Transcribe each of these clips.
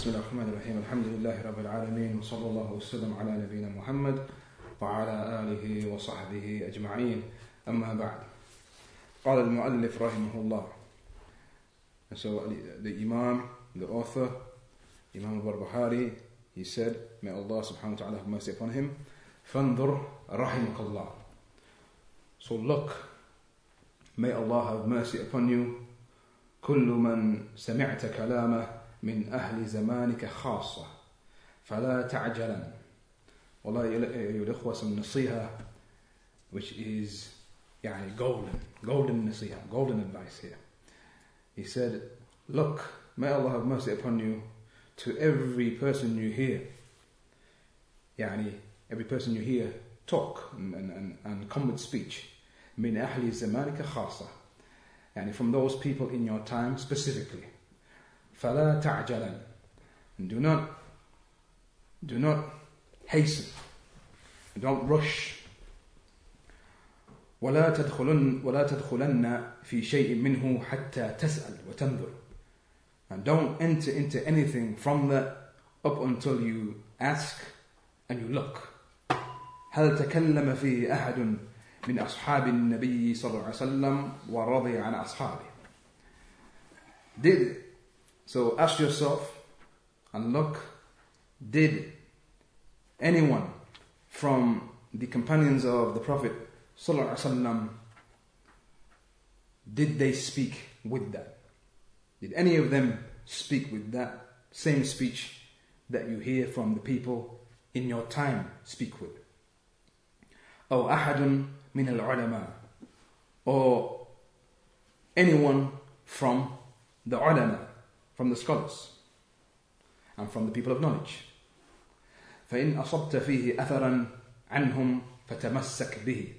بسم الله الرحمن الرحيم. الحمد لله رب العالمين وصلى الله وسلم على نبينا محمد وعلى آله وصحبه أجمعين. أما بعد قال المؤلف رحمه الله And so the Imam, the author, Imam al-Barbahari, he said, may Allah subhanahu wa ta'ala have mercy upon him, فانظر رحمك الله. So look, may Allah have mercy upon you, كل من سمعت كلامه من أهل زمانك خاصة فلا تعجلا والله أيها الإخوة some نصيحة which is يعني golden golden نصيحة golden advice here he said look may Allah have mercy upon you to every person you hear يعني every person you hear talk and, and, and come with speech من أهل زمانك خاصة يعني from those people in your time specifically فلا تعجلا do not do not hasten. Don't rush. ولا تدخلن ولا تدخلن في شيء منه حتى تسأل وتنظر. And don't enter into anything from that up until you ask and you look. هل تكلم فيه أحد من أصحاب النبي صلى الله عليه وسلم ورضي عن أصحابه؟ Did So ask yourself and look did anyone from the companions of the Prophet وسلم, did they speak with that? Did any of them speak with that same speech that you hear from the people in your time speak with? أو أحد من العلماء or anyone from the ulama from the scholars and from the people of knowledge. فإن أصبت فيه أثرا عنهم فتمسك به.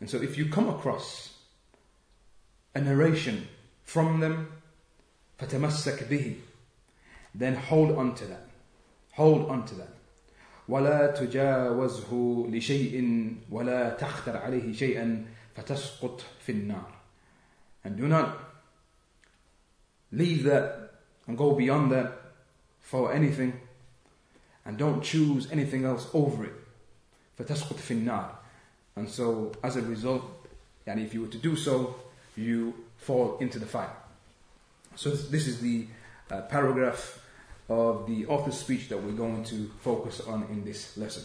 And so if you come across a narration from them, فتمسك به, then hold on to that. Hold on to that. ولا تجاوزه لشيء ولا تختر عليه شيئا فتسقط في النار. And do not leave that and go beyond that for anything and don't choose anything else over it. فَتَسْقُطْ فِي النَّارِ And so, as a result, and if you were to do so, you fall into the fire. So this is the uh, paragraph of the author's speech that we're going to focus on in this lesson.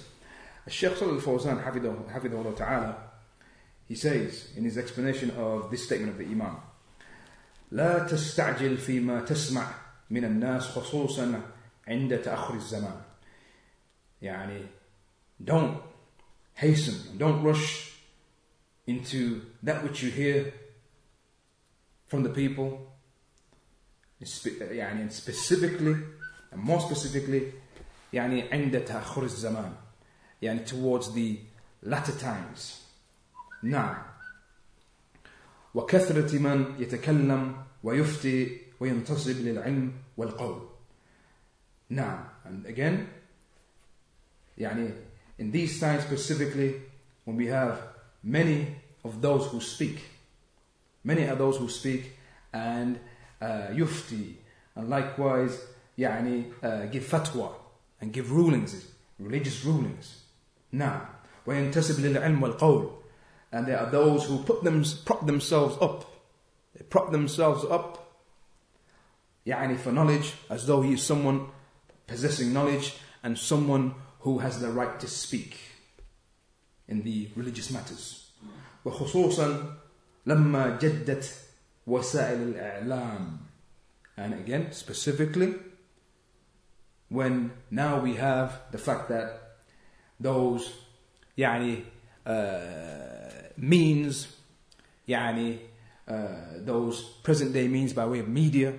Sheikh Salih al-Fawzan, hafidhullah ta'ala, he says in his explanation of this statement of the Imam, لا تستعجل فيما تسمع من الناس خصوصا عند تأخر الزمان يعني don't hasten don't rush into that which you hear from the people يعني specifically and more specifically يعني عند تأخر الزمان يعني towards the latter times نعم وكثرة من يتكلم ويفتي وينتصب للعلم والقول نعم and again يعني in these times specifically when we have many of those who speak many are those who speak and uh, yufti and likewise يعني uh, give fatwa and give rulings religious rulings نعم وينتسب للعلم والقول and there are those who put them, prop themselves up they prop themselves up يعني for knowledge as though he is someone possessing knowledge and someone who has the right to speak in the religious matters وخصوصا لما جدت وسائل الإعلام and again specifically when now we have the fact that those يعني uh, means يعني uh, those present day means by way of media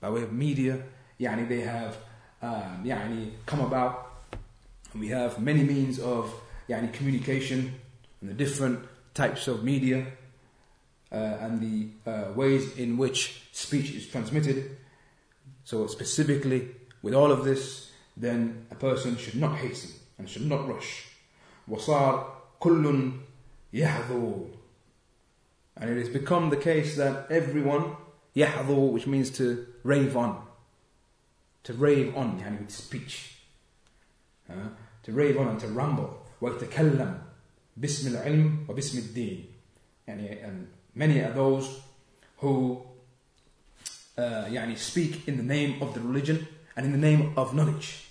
by way of media يعني they have um, يعني come about we have many means of يعني communication and the different types of media uh, and the uh, ways in which speech is transmitted so specifically with all of this then a person should not hasten and should not rush وصار كل يحظو and it has become the case that everyone يحظو which means to rave on to rave on يعني with speech uh, to rave on and to ramble ويتكلم باسم العلم وباسم الدين يعني and many are those who uh, يعني speak in the name of the religion and in the name of knowledge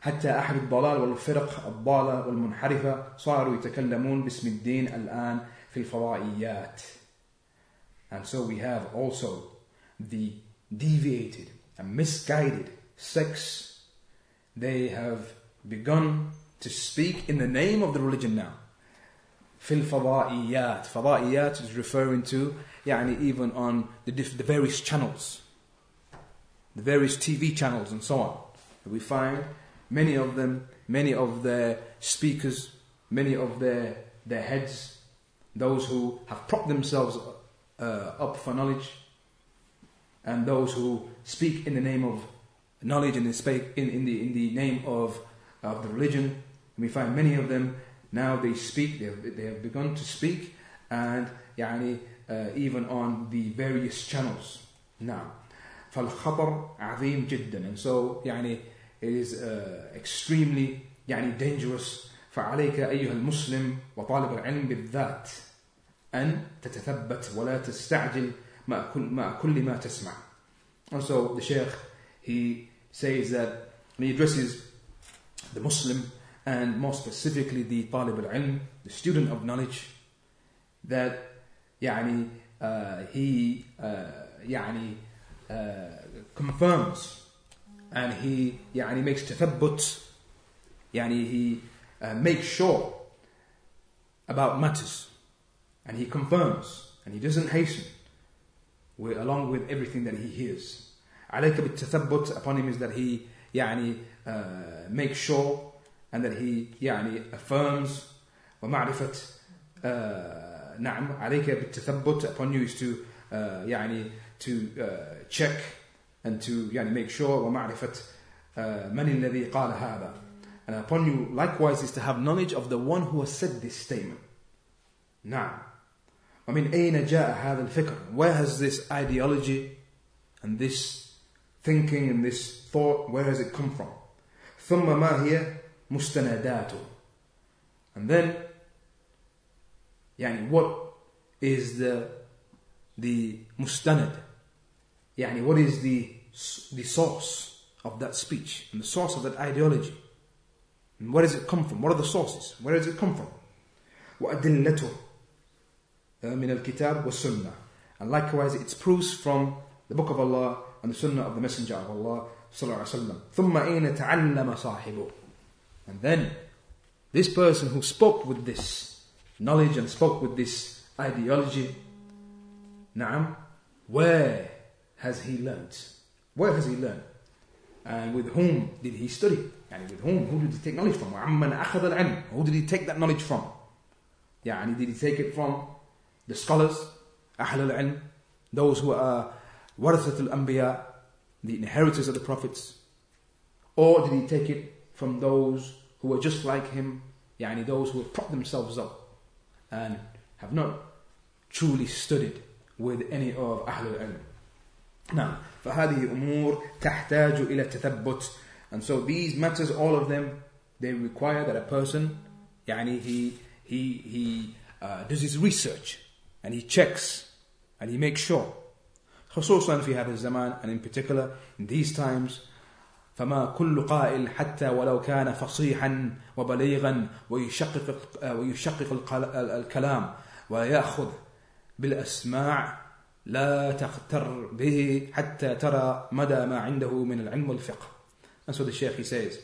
حتى أحد الضلال والفرق الضالة والمنحرفة صاروا يتكلمون باسم الدين الآن في الفضائيات and so we have also the deviated and misguided sects they have begun to speak in the name of the religion now في الفضائيات فضائيات is referring to يعني even on the, the various channels the various TV channels and so on we find many of them many of their speakers many of their their heads those who have propped themselves uh, up for knowledge and those who speak in the name of knowledge and speak in, in, the, in the name of, of the religion. And we find many of them now they speak, they have, they have begun to speak, and يعني, uh, even on the various channels. Now, فالخطر عظيم جدا and so يعني it is uh, extremely يعني dangerous فعليك أيها المسلم وطالب العلم بالذات أن تتثبت ولا تستعجل مع كل, مع كل ما تسمع. And so the Sheikh he says that he addresses the Muslim and more specifically the طالب العلم, the student of knowledge, that يعني uh, he uh, يعني uh, confirms and he يعني makes تثبت يعني he uh, makes sure about matters and he confirms and he doesn't hasten with, along with everything that he hears عليك بالتثبت upon him is that he يعني uh, makes sure and that he يعني affirms ومعرفة uh, نعم عليك بالتثبت upon you is to uh, يعني to uh, check and to يعني make sure ومعرفة uh, من الذي قال هذا and upon you likewise is to have knowledge of the one who has said this statement نعم ومن أين جاء هذا الفكر where has this ideology and this thinking and this thought where has it come from ثم ما هي مستنداته and then يعني what is the the mustanad يعني what is the the source of that speech and the source of that ideology and where does it come from what are the sources where does it come from وأدلته من الكتاب والسنة and likewise it's proofs from the book of Allah and the sunnah of the messenger of Allah صلى الله عليه وسلم ثم أين تعلم صاحبه and then this person who spoke with this knowledge and spoke with this ideology نعم where has he learned where has he learned and with whom did he study يعني with whom who did he take knowledge from وعمن أخذ العلم who did he take that knowledge from يعني did he take it from the scholars أهل العلم those who are ورثة الأنبياء the inheritors of the prophets or did he take it from those who were just like him يعني those who have propped themselves up and have not truly studied with any of أهل العلم now فهذه أمور تحتاج إلى تثبت and so these matters all of them they require that a person يعني he he he uh, does his research and he checks and he makes sure خصوصا في هذا الزمان and in particular in these times فما كل قائل حتى ولو كان فصيحا وبليغا ويشقق ويشقق الكلام ويأخذ بالأسماع لا تغتر به حتى ترى مدى ما عنده من العلم والفقه. And so the Shaykh he says,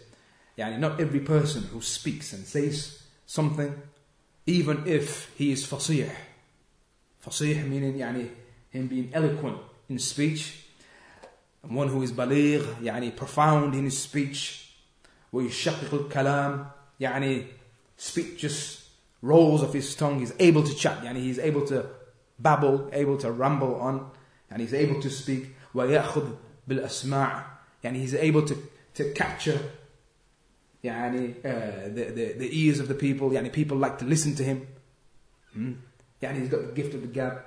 يعني not every person who speaks and says something, even if he is fasih, fasih meaning يعني him being eloquent in speech, and one who is baligh, يعني profound in his speech, ويشقق الكلام, يعني speech just rolls off his tongue, he's able to chat, يعني he's able to babble, able to ramble on, and he's able to speak. ويأخذ بالأسماع, يعني he's able to, to capture يعني uh, the, the, the ears of the people, يعني people like to listen to him. Hmm? يعني he's got the gift of the gab.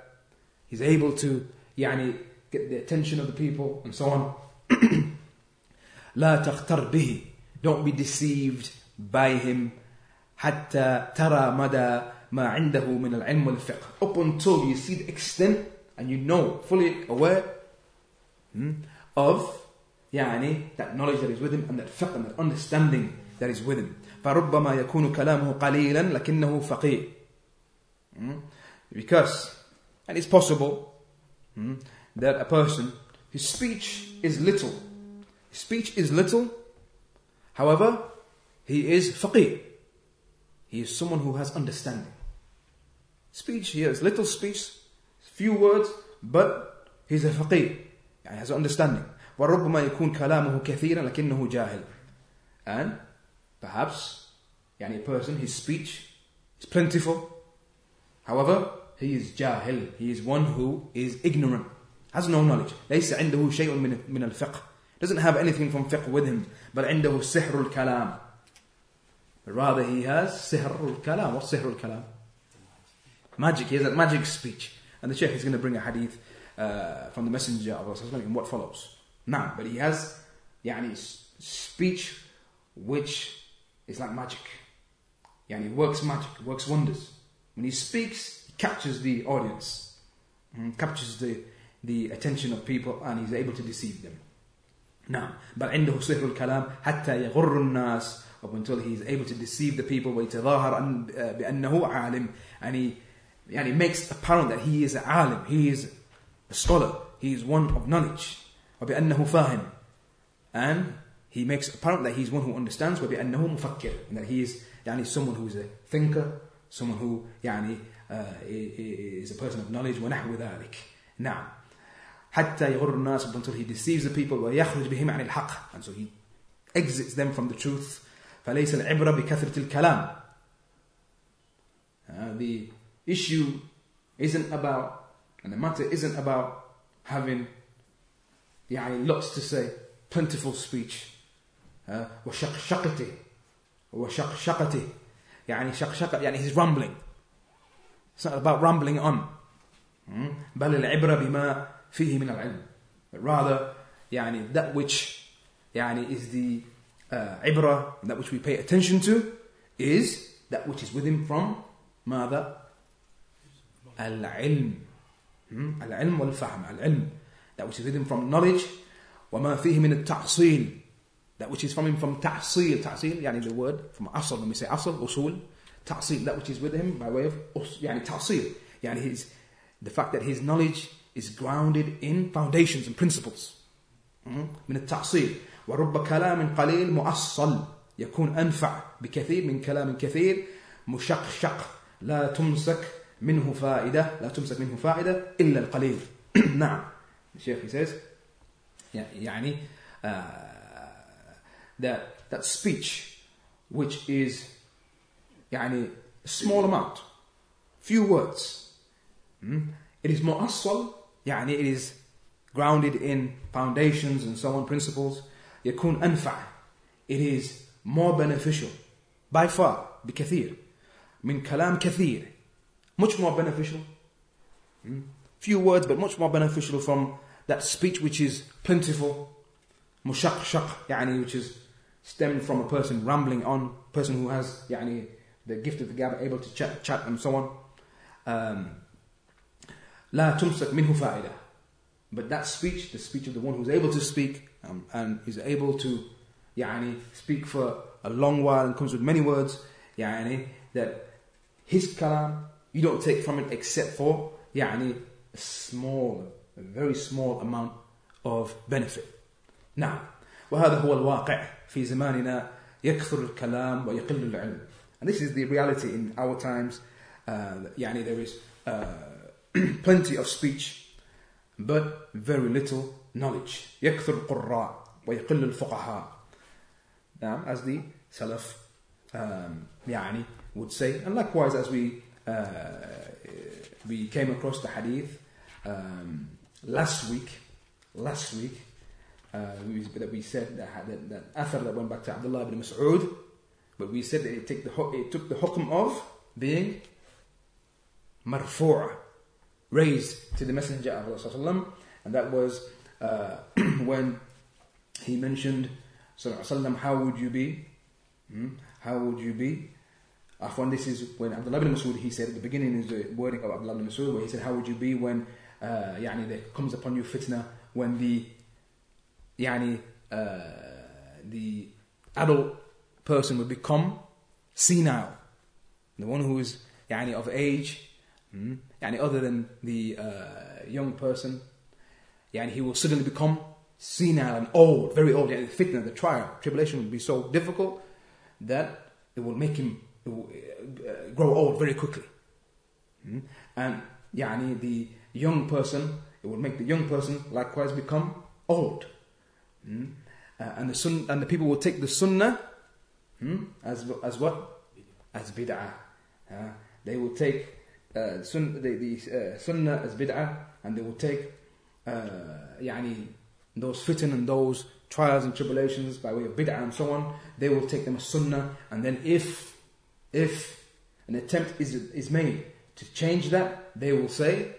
He's able to يعني get the attention of the people and so on. لا تغتر به don't be deceived by him حتى ترى مدى ما عنده من العلم والفقه up until you see the extent and you know fully aware hmm, of يعني that knowledge that is with him and that fiqh and that understanding that is with him فربما يكون كلامه قليلا لكنه فقيه hmm? because and it's possible hmm, that a person his speech is little his speech is little however he is faqih he is someone who has understanding speech he has little speech few words but he's a faqih يعني has understanding وربما يكون كلامه كثيرا لكنه جاهل and perhaps يعني a person his speech is plentiful however he is jahil he is one who is ignorant has no knowledge ليس عنده شيء من من الفقه doesn't have anything from fiqh with him but عنده سحر الكلام but rather he has سحر الكلام what's سحر الكلام magic he has a magic speech and the Shaykh is going to bring a hadith uh, from the messenger of Allah in what follows now but he has يعني speech which is like magic يعني works magic works wonders when he speaks he captures the audience mm, captures the the attention of people and he's able to deceive them نعم بل عنده سحر الكلام حتى يغر الناس up until he is able to deceive the people ويتظاهر بأنه عالم and he يعني makes apparent that he is a alim he is a scholar he is one of knowledge وبأنه فاهم and he makes apparent that he is one who understands وبأنه مفكر and that he is يعني someone who is a thinker someone who يعني uh, is a person of knowledge ونحو ذلك نعم حتى يغر الناس until he deceives the people ويخرج بهم عن الحق and so he exits them from the truth فليس العبرة بكثرة الكلام uh, the issue isn't about and the matter isn't about having يعني lots to say plentiful speech uh, وشقشقته وشقشقته يعني شقشقة يعني he's rumbling it's not about rambling on بل العبرة بما فيه من العلم but rather يعني that which يعني is the uh, عبرة that which we pay attention to is that which is with him from ماذا العلم العلم والفهم العلم that which is with him from knowledge وما فيه من التحصيل that which is from him from تحصيل تحصيل يعني the word from أصل when we say أصل أصول تحصيل that which is with him by way of يعني تحصيل. يعني his the fact that his knowledge is grounded in foundations and principles. من التحصيل. ورب كلام قليل مؤصل. يكون أنفع بكثير من كلام كثير مشقشق. لا تمسك منه فائدة. لا تمسك منه فائدة إلا القليل. نعم. الشيخ says يعني uh, that, that speech which is يعني a small amount few words it is مؤصل يعني it is grounded in foundations and so on principles يكون أنفع it is more beneficial by far بكثير من كلام كثير much more beneficial few words but much more beneficial from that speech which is plentiful مشقشق يعني which is stemmed from a person rambling on person who has يعني the gift of the gab able to chat, chat and so on um, لا تمسك منه فائدة but that speech the speech of the one who's able to speak um, and is able to يعني speak for a long while and comes with many words يعني that his kalam you don't take from it except for يعني a small a very small amount of benefit نعم وهذا هو الواقع في زماننا يكثر الكلام ويقل العلم and this is the reality in our times uh, يعني there is uh, plenty of speech but very little knowledge يكثر القراء ويقل الفقهاء نعم as the Salaf um, يعني would say and likewise as we uh, we came across the hadith um, last week last week uh, we, that we said that, that, that Athar that went back to Abdullah ibn Mas'ud but we said that it, take the, it took the hukm of being marfu'a raised to the Messenger of Allah and that was uh, when he mentioned Sallallahu how would you be? Hmm? How would you be? Afwan, this is when Abdullah ibn Masud, he said at the beginning is the wording of Abdullah ibn Masud, where he said, How would you be when uh, يعني, there comes upon you fitna, when the يعني, uh, the adult person would become senile. The one who is يعني, of age, hmm, يعني, other than the uh, young person, يعني, he will suddenly become senile and old, very old. Yani, the fitna, the trial, tribulation will be so difficult that it will make him will, uh, grow old very quickly. Hmm? And yani, the young person, it will make the young person likewise become old. Hmm? Uh, and the sun, and the people will take the sunnah hmm? as as what as bid'ah. Uh, they will take uh, sun, the, the uh, sunnah as bid'ah, and they will take uh, yani, those fitan and those trials and tribulations by way of bid'ah and so on. They will take them as sunnah, and then if if an attempt is is made to change that, they will say,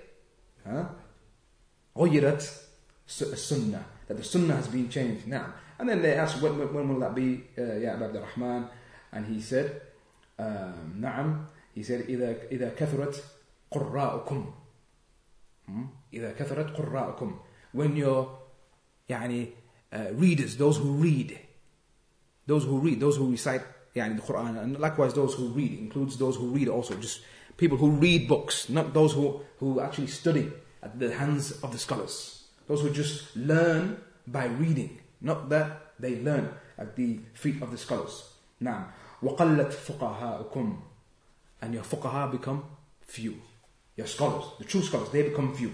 huh? غيرت sunnah that the sunnah has been changed now. And then they asked, when, when will that be, uh, Ya Abd Rahman? And he said, um, نعم. He said, إذا إذا كثرت قراءكم. إذا كثرت قراءكم. When your يعني uh, readers, those who read, those who read, those who recite يعني the Quran, and likewise those who read, includes those who read also, just people who read books, not those who, who actually study at the hands of the scholars. Those who just learn by reading, not that they learn at the feet of the scholars. Now, وَقَلَّتْ فُقَهَاءُكُمْ And your fuqaha become few. Your scholars, the true scholars, they become few.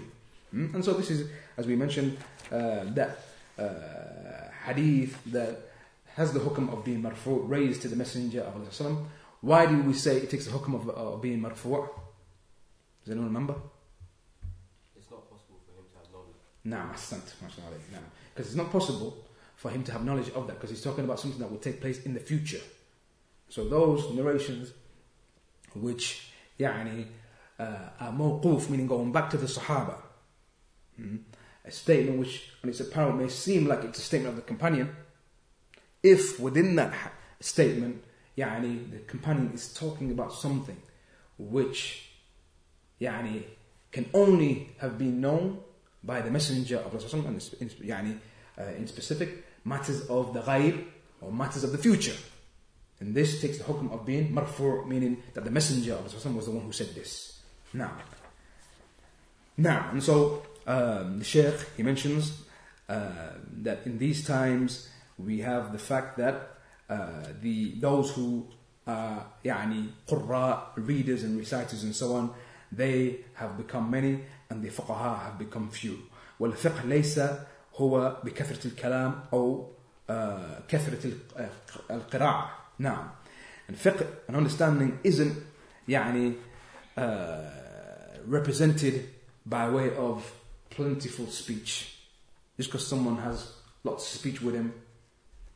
Hmm? And so this is, as we mentioned, uh, that uh, hadith that has the hukm of being marfu' raised to the Messenger of Allah. Why do we say it takes the hukm of, uh, being marfu'? Does anyone remember? Nah, Because it's not possible for him to have knowledge of that because he's talking about something that will take place in the future. So those narrations which يعني, uh, are mawquf, meaning going back to the Sahaba, hmm, a statement which on its apparent may seem like it's a statement of the companion, if within that statement يعني, the companion is talking about something which يعني, can only have been known by the Messenger of Allah in, يعني, uh, in specific matters of the ghaib or matters of the future. And this takes the hukm of being marfu', meaning that the Messenger of Allah was the one who said this. Now, now, and so um, the Shaykh he mentions uh, that in these times we have the fact that uh, the those who are يعني qurra, readers and reciters and so on, they have become many and the fuqaha have become few. والفقه ليس هو بكثرة الكلام أو كثرة القراءة نعم fiqh and understanding isn't يعني uh, represented by way of plentiful speech just because someone has lots of speech with him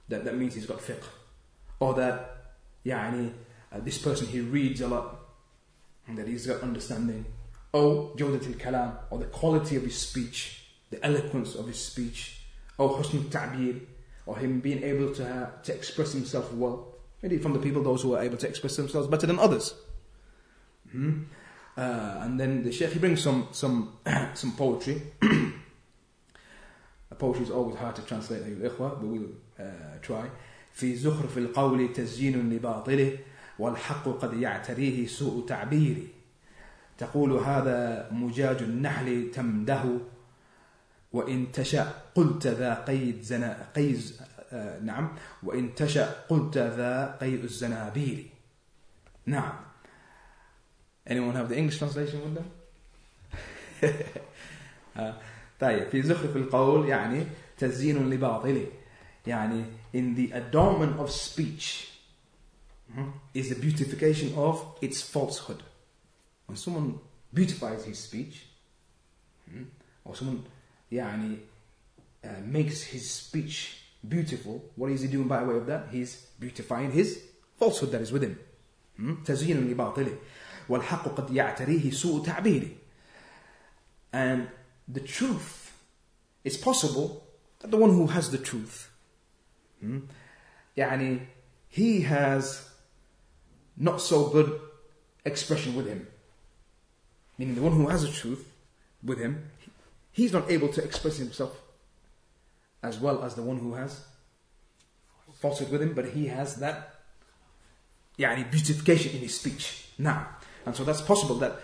that, that means he's got fiqh or that يعني uh, this person he reads a lot and that he's got understanding أو جودة الكلام or the quality of his speech the eloquence of his speech أو حسن التعبير or him being able to, have, to express himself well maybe from the people those who are able to express themselves better than others hmm? uh, and then the Sheikh he brings some some some poetry poetry is always hard to translate but we'll uh, try في زخرف القول تزيين لباطله والحق قد يعتريه سوء تعبيري تقول هذا مجاج النحل تمده وإن تشأ قلت ذا قيد زنا قيز آه نعم وإن تشأ قلت ذا قيء الزنابير نعم Anyone have the English translation with them? طيب في زخرف القول يعني تزيين لباطله يعني in the adornment of speech is the beautification of its falsehood when someone beautifies his speech or someone يعني uh, makes his speech beautiful what is he doing by way of that he's beautifying his falsehood that is within تزيين لباطله والحق قد يعتريه سوء تعبيره and the truth it's possible that the one who has the truth Hmm? يعني he has not so good expression with him. Meaning the one who has the truth with him, he's not able to express himself as well as the one who has falsehood with him, but he has that يعني beautification in his speech. Now, and so that's possible that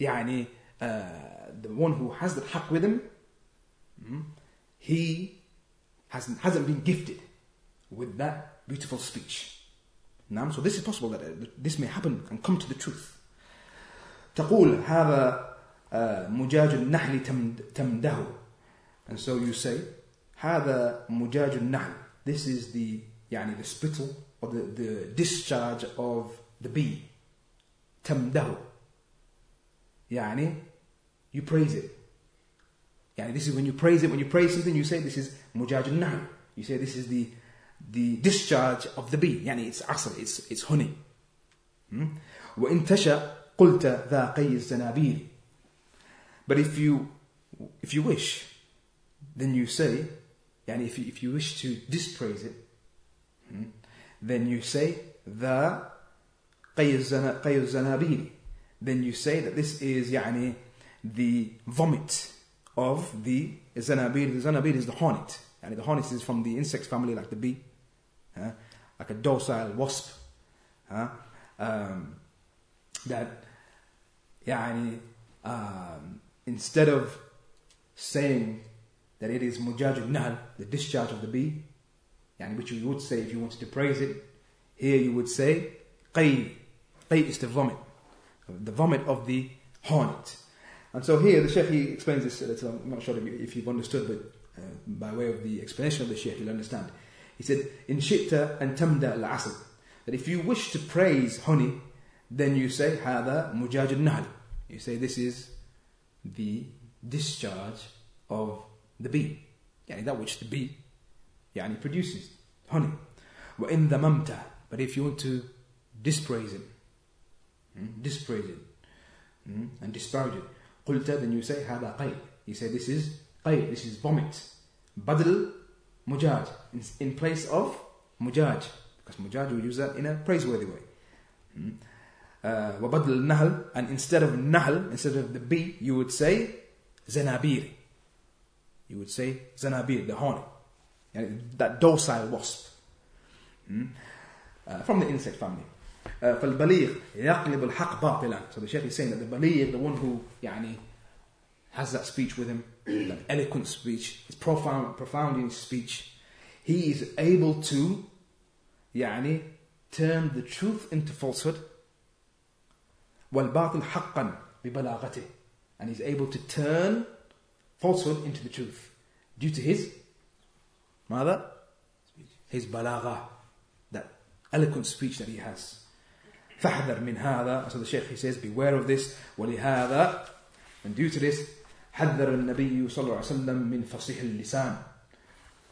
يعني uh, the one who has the haq with him, hmm, he hasn't, hasn't been gifted with that beautiful speech. Now, so this is possible that uh, this may happen and come to the truth. تقول هذا مجاج النحل تمده and so you say هذا مجاج النحل this is the يعني the spittle or the, the discharge of the bee تمده يعني you praise it يعني this is when you praise it when you praise something you say this is مجاج النحل you say this is the the discharge of the bee يعني it's asal it's, it's honey hmm? وإن تشاء قلت ذا قي الزنابيل but if you if you wish then you say يعني if you, if you wish to dispraise it hmm, then you say ذا قي الزنابيل then you say that this is يعني the vomit of the zanabil. The zanabil is the hornet. And the hornet is from the insect family like the bee huh? like a docile wasp huh? um, that يعني um, instead of saying that it is mujaj al the discharge of the bee, and which you would say if you wanted to praise it, here you would say qayb. Qayb is the vomit, the vomit of the hornet. And so here the Sheikh he explains this. Uh, I'm not sure if, you, have understood, but uh, by way of the explanation of the Sheikh, you'll understand. He said, "In shitta and tamda al asad," that if you wish to praise honey, then you say hada mujaj al You say this is the discharge of the bee. Yani that which the bee yani produces, honey. وَإِن ذَمَمْتَ But if you want to dispraise it, hmm, dispraise it, hmm, and disparage it, قُلْتَ Then you say, هذا قَيْ You say, this is قَيْ, this is vomit. بدل mujaj in, in place of mujaj because mujaj we use that in a praiseworthy way hmm? uh, وبدل nahl and instead of nahl instead of the bee you would say zanabir you would say zanabir the hornet that docile wasp hmm? uh, from the insect family uh, فالبليغ يقلب الحق باطلا so the sheikh is saying that the baligh the one who يعني has that speech with him, that eloquent speech, is profound, profound in his speech. He is able to, يعني, turn the truth into falsehood. والباطل حقا ببلاغته. And he's able to turn falsehood into the truth due to his mother, his balagha, that eloquent speech that he has. فاحذر من هذا. So the Shaykh he says, beware of this. ولهذا, and due to this, حذر النبي صلى الله عليه وسلم من فصيح اللسان.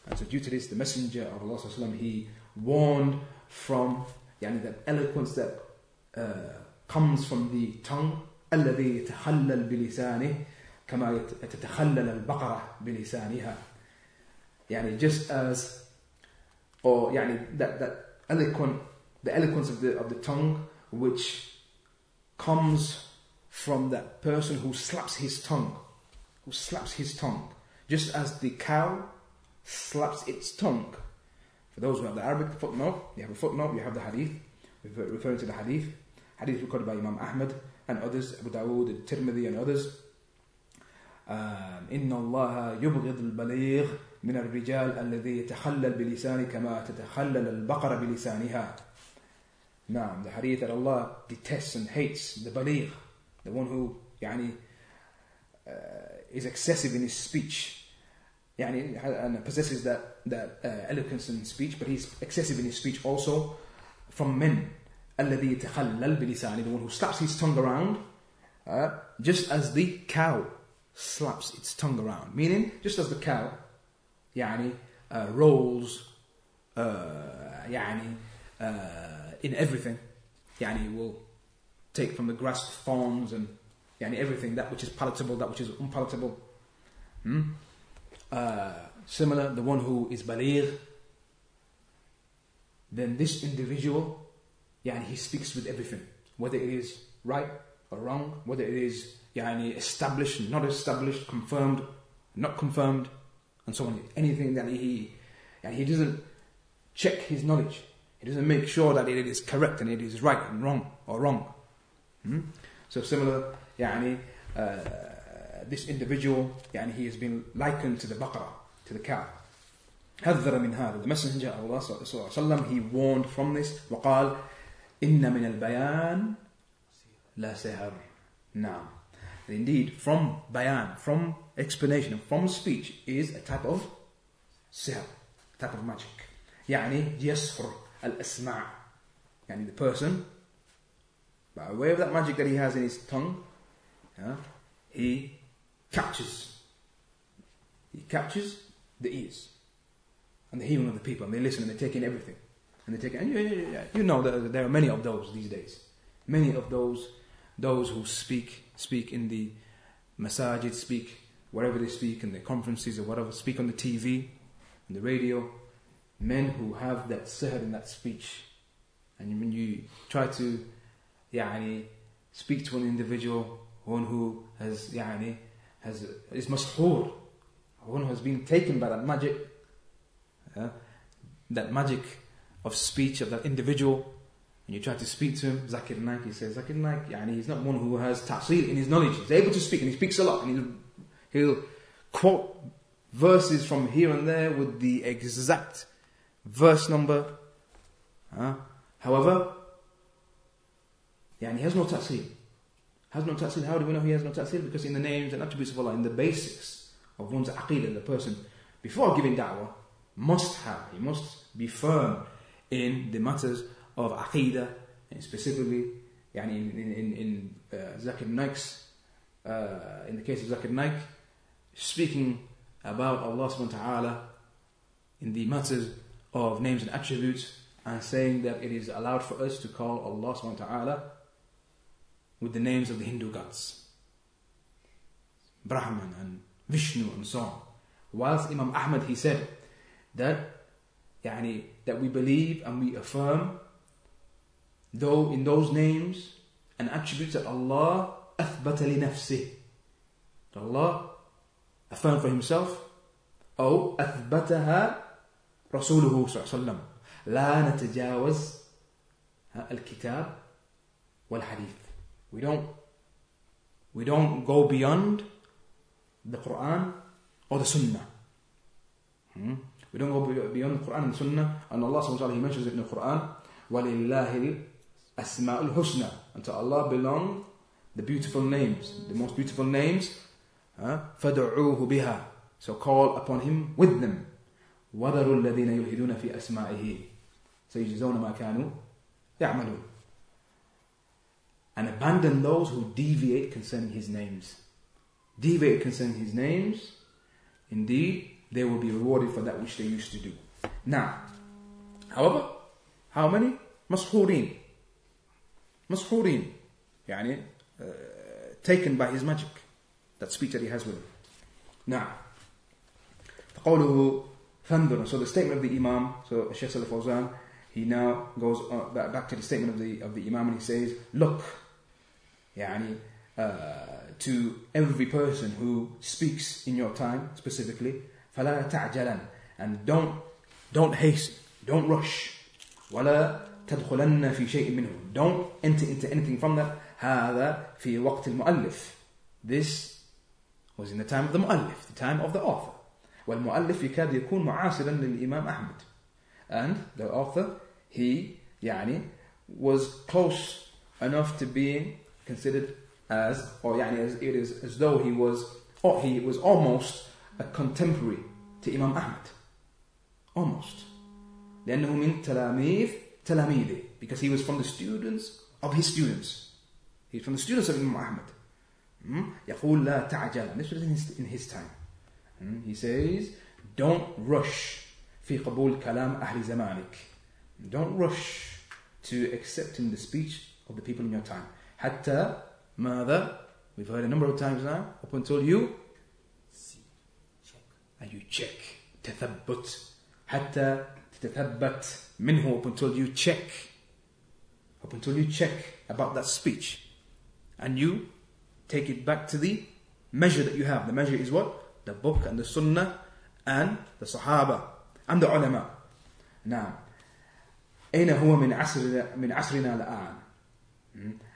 And so due to this, the Messenger of Allah وسلم, he warned from يعني that eloquence that uh, comes from the tongue الذي يتخلل بلسانه كما تتخلل البقرة بلسانها. يعني just as or يعني that, that eloquent the eloquence of the of the tongue which comes from that person who slaps his tongue who slaps his tongue, just as the cow slaps its tongue. For those who have the Arabic footnote, you have a footnote, you have the hadith, referring to the hadith. Hadith recorded by Imam Ahmad and others, Abu Dawood, Tirmidhi and others. إن الله يبغض البليغ من الرجال الذي يتخلل بلسانه كما تتخلل البقرة بلسانها. Now, the hadith that Allah detests and hates the baligh, the one who يعني uh, is excessive in his speech. يعني, and possesses that, that uh, eloquence in speech, but he's excessive in his speech also from men. الذي يتخلل بلسانه, the one who slaps his tongue around, uh, just as the cow slaps its tongue around. Meaning, just as the cow يعني, uh, rolls uh, يعني, uh, in everything, يعني, will take from the grass thorns and yani everything, that which is palatable, that which is unpalatable. Hmm? Uh, similar, the one who is baligh, then this individual, yani he speaks with everything, whether it is right or wrong, whether it is yani established, not established, confirmed, not confirmed, and so on. Anything that he, and he doesn't check his knowledge. He doesn't make sure that it is correct and it is right and wrong or wrong. Hmm? So similar, يعني, uh, this individual, يعني, he has been likened to the baqarah, to the cow. حذر من هذا the messenger of Allah صلى الله عليه وسلم he warned from this وقال إن من البيان لا سحر نعم indeed from bayan from explanation from speech is a type of sihr a type of magic يعني يسحر الأسماع يعني the person by way of that magic that he has in his tongue yeah, he captures he captures the ears and the hearing of the people, and they listen and they take in everything. and they take. And you, you know, there are many of those these days. Many of those those who speak speak in the masajid, speak wherever they speak in the conferences or whatever, speak on the TV, on the radio. Men who have that sihr in that speech, and when you try to, yani, speak to an individual, one who has yani has is mashoor, one who has been taken by that magic, uh, that magic of speech of that individual, and you try to speak to him, Zakir Naik, he says, Zakir Naik, yani he's not one who has tafsir in his knowledge. He's able to speak, and he speaks a lot, and he'll, he'll quote verses from here and there with the exact verse number. Uh, however, yani he has no tafsir. Has no tafsir. How do we know he has no tafsir? Because in the names and attributes of Allah, in the basics of one's aqidah, the person, before giving da'wah, must have, he must be firm in the matters of aqidah, and specifically يعني in, in, in, in uh, Zakir Naik's, uh, in the case of Zakir Naik, speaking about Allah subhanahu wa ta'ala in the matters of names and attributes and saying that it is allowed for us to call Allah subhanahu wa ta'ala with the names of the Hindu gods. Brahman and Vishnu and so on. Whilst Imam Ahmad he said that يعني, that we believe and we affirm though in those names and attributes that Allah أثبت لنفسه that Allah affirmed for himself أو أثبتها رسوله صلى الله عليه وسلم لا نتجاوز الكتاب والحديث we don't we don't go beyond the Quran or the Sunnah hmm? We don't go beyond the Quran and the Sunnah. And Allah subhanahu He mentions it in the Quran. وَلِلَّهِ الْأَسْمَاءُ الْحُسْنَى And to Allah belong the beautiful names, the most beautiful names. فَدَعُوهُ بِهَا So call upon Him with them. وَذَرُوا الَّذِينَ يُلْهِدُونَ فِي أَسْمَائِهِ سَيُجْزَوْنَ مَا كَانُوا يَعْمَلُونَ And abandon those who deviate concerning His names. Deviate concerning His names. Indeed, they will be rewarded for that which they used to do. Now, however, how many? Mashurin. Mashurin. Yani, uh, taken by his magic. That speech that he has with him. Now, فقوله فانظر. So the statement of the Imam, so Shaykh Salih Fawzan, he now goes uh, back to the statement of the of the Imam and he says, look, يعني, uh, to every person who speaks in your time specifically, فلا تعجلا and don't don't haste don't rush ولا تدخلن في شيء منه don't enter into anything from that هذا في وقت المؤلف this was in the time of the مؤلف the time of the author والمؤلف يكاد يكون معاصرا للإمام أحمد and the author he يعني was close enough to being considered as or يعني as it is as though he was or he was almost a contemporary to Imam Ahmad. Almost. لأنه من تلاميذ تلاميذه because he was from the students of his students. He's from the students of Imam Ahmad. Hmm? يقول لا تعجل. This was in his, in his time. Hmm? He says, don't rush في قبول كلام أهل زمانك. Don't rush to accepting the speech of the people in your time. حتى ماذا? We've heard a number of times now, up until you and you check تثبت حتى تتثبت منه up until you check up until you check about that speech and you take it back to the measure that you have the measure is what the book and the sunnah and the sahaba and the ulama نعم أين هو من عصر من عصرنا الآن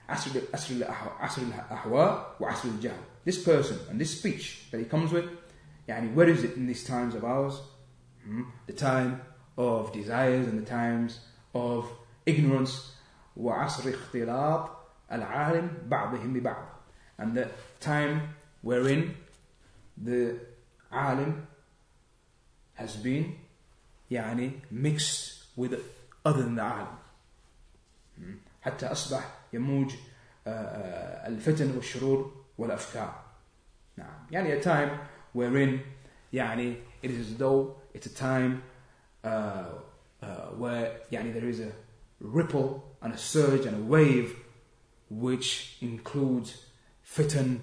عصر عصر عصر الأهواء وعصر الجهل this person and this speech that he comes with يعني where is it in these times of ours the time of desires and the times of ignorance وعصر اختلاط العالم بعضهم ببعض and the time wherein the alim has been يعني mixed with other than the alim حتى أصبح يموج الفتن والشرور والأفكار نعم يعني a time wherein يعني it is as though it's a time uh, uh, where يعني there is a ripple and a surge and a wave which includes fitan,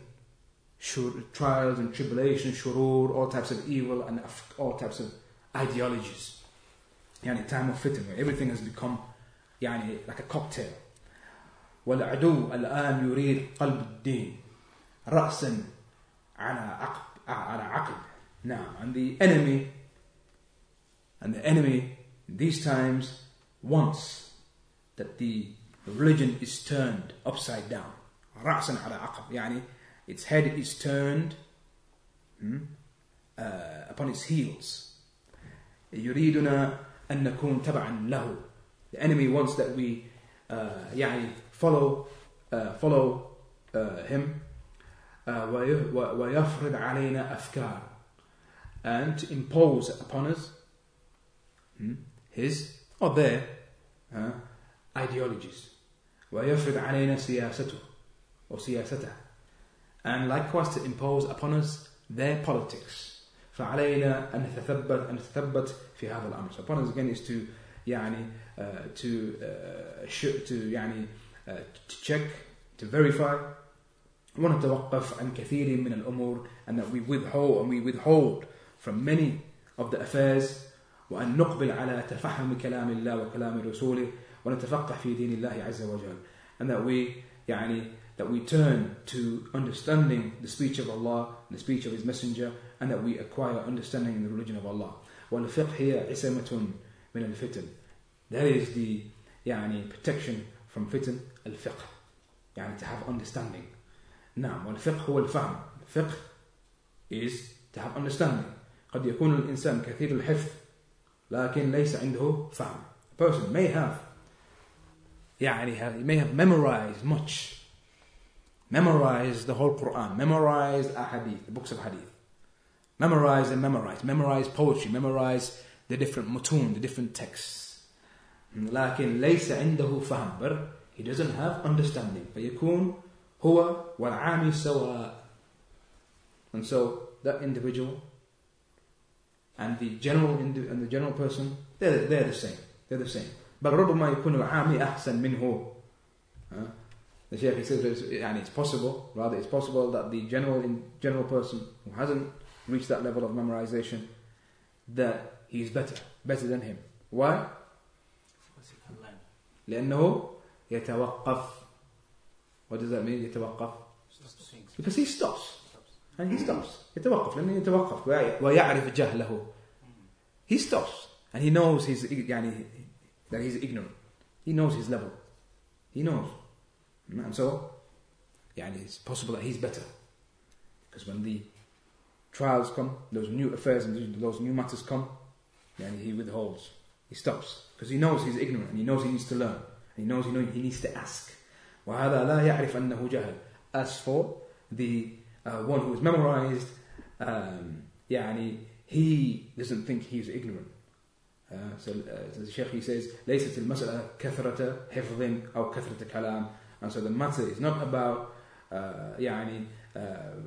trials and tribulations, shurur, all types of evil and all types of ideologies. يعني time of fitan where everything has become يعني like a cocktail. والعدو الآن يريد قلب الدين رأسا على عقب على عقب. Now, and the enemy and the enemy in these times wants that the religion is turned upside down. رأسا على عقب يعني its head is turned hmm, uh, upon its heels. يريدنا أن نكون تبعا له. The enemy wants that we uh, يعني follow uh, follow uh, him uh, ويفرض علينا أفكار and to impose upon us hmm, his or their uh, ideologies ويفرض علينا سياسته or سياسته and likewise to impose upon us their politics فعلينا أن نتثبت أن نتثبت في هذا الأمر so upon us again is to يعني uh, to uh, to يعني uh, to check to verify ونتوقف عن كثير من الأمور and that we withhold and we withhold from many of the affairs وأن نقبل على تفهم كلام الله وكلام رسوله ونتفقه في دين الله عز وجل and that we يعني that we turn to understanding the speech of Allah the speech of His Messenger and that we acquire understanding in the religion of Allah والفقه هي عصمة من الفتن that is the يعني protection from فتن الفقه يعني to have understanding نعم والفقه هو الفهم الفقه is to have understanding قد يكون الإنسان كثير الحفظ لكن ليس عنده فهم a person may have يعني he may have memorized much memorized the whole Quran memorized a hadith the books of hadith memorize and memorize memorize poetry memorize the different mutun the different texts لكن ليس عنده فهم but he doesn't have understanding فيكون هو والعامي سواء and so that individual and the general and the general person they're, they're the same they're the same بل ربما يكون العامي أحسن منه uh, the Shaykh he says and it's possible rather it's possible that the general in, general person who hasn't reached that level of memorization that he's better better than him why لأنه يتوقف what does that mean يتوقف because he stops and he stops يتوقف لأنه يتوقف ويعرف جهله he stops and he knows his يعني that he's ignorant he knows his level he knows and so يعني it's possible that he's better because when the trials come those new affairs and those new matters come then he withholds he stops because he knows he's ignorant and he knows he needs to learn and he knows he, knows he needs to ask وهذا لا يعرف أنه جهل as for the uh, one who is memorized um, يعني he doesn't think he's ignorant uh, so, uh, so the Sheikh he says ليست المسألة كثرة حفظ أو كثرة كلام and so the matter is not about uh, يعني uh,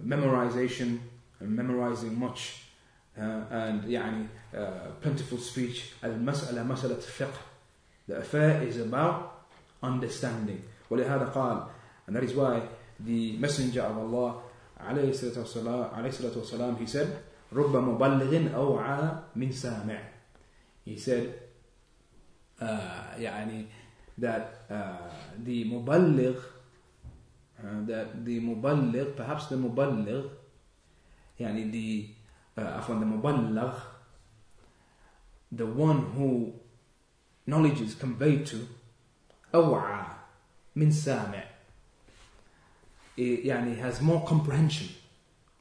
memorization and memorizing much uh, and يعني uh, plentiful speech المسألة مسألة فقه the affair is about understanding ولهذا قال and that is why the messenger of Allah عليه الصلاة والسلام he said رب مبلغ أوعى من سامع he said uh, يعني that uh, the muballigh uh, that the muballigh perhaps the muballigh يعني the uh, عفوا the muballigh the one who knowledge is conveyed to أوعى من سامع يعني has more comprehension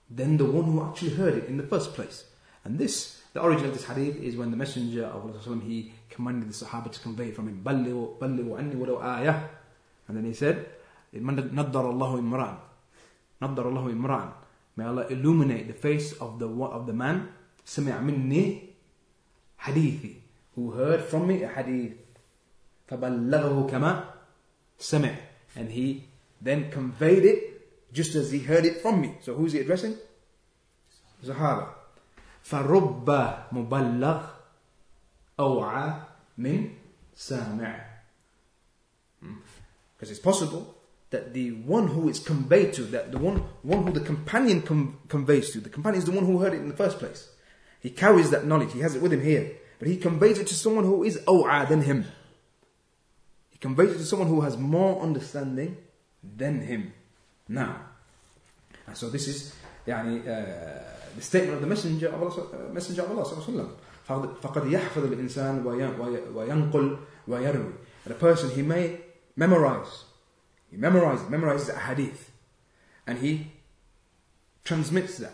than the one who actually heard it in the first place and this the origin of this hadith is when the messenger of Allah he commanded the Sahaba to convey it from him بلغوا بلغوا عني ولو آية and then he said نضر الله imran نضر الله imran may Allah illuminate the face of the of the man سمع مني حديثي who heard from me a hadith فبلغه كما سمع and he then conveyed it just as he heard it from me so who's he addressing Sahaba فرب مبلغ أوعى من سامع because it's possible that the one who it's conveyed to, that the one, one who the companion com- conveys to, the companion is the one who heard it in the first place. He carries that knowledge, he has it with him here, but he conveys it to someone who is aw'a than him. He conveys it to someone who has more understanding than him. Now, and so this is يعني, uh, the statement of the Messenger of Allah, uh, Messenger of Allah صلى الله عليه وسلم. فقد يحفظ الإنسان وينقل ويروي. The person he may memorize, he memorizes, memorizes a hadith, and he transmits that,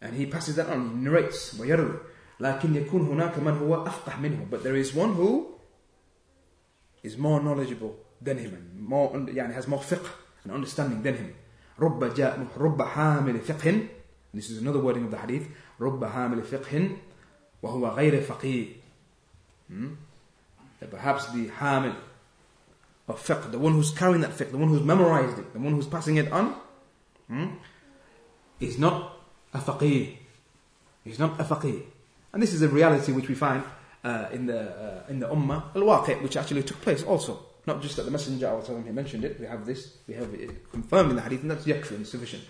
and he passes that on, he narrates ويروي. لكن يكون هناك من هو أفقه منه. But there is one who is more knowledgeable than him, and more يعني has more fiqh and understanding than him. رب جاء رب حامل فقه This is another wording of the hadith. رب حامل فقه وهو غير فقيه. Hmm? That perhaps the hamil of fiqh, the one who's carrying that fiqh, the one who's memorized it, the one who's passing it on, hmm, is not a faqih. He's not a faqih. And this is a reality which we find uh, in the uh, in the ummah al-waqi' which actually took place also. Not just that the Messenger Allah mentioned it, we have this, we have it confirmed in the hadith, and that's yakfi and sufficient.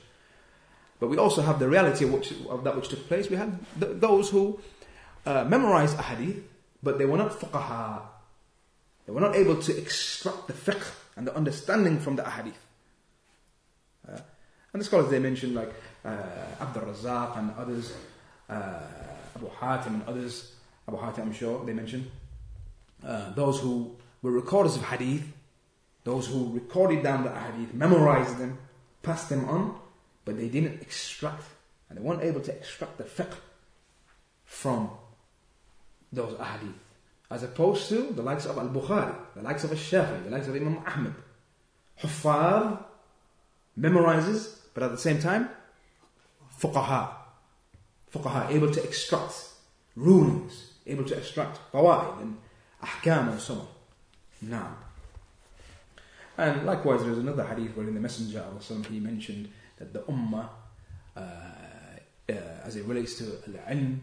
But we also have the reality of, which, of that which took place. We had th- those who uh, memorized a hadith, but they were not fuqaha. They were not able to extract the fiqh and the understanding from the hadith. Uh, and the scholars they mentioned, like uh, Abdul Razak and others, uh, Abu Hatim and others, Abu Hatim, I'm sure they mentioned, uh, those who were recorders of hadith, those who recorded down the hadith, memorized them, passed them on, but they didn't extract, and they weren't able to extract the fiqh from those hadith. As opposed to the likes of Al-Bukhari, the likes of Al-Shafi, the likes of Imam Ahmad. Huffaz memorizes, but at the same time, fuqaha. Fuqaha, able to extract rulings, able to extract fawaid and ahkam and so on. Now, and likewise, there's another hadith where in the Messenger of he mentioned that the ummah, uh, uh, as it relates to al-ilm,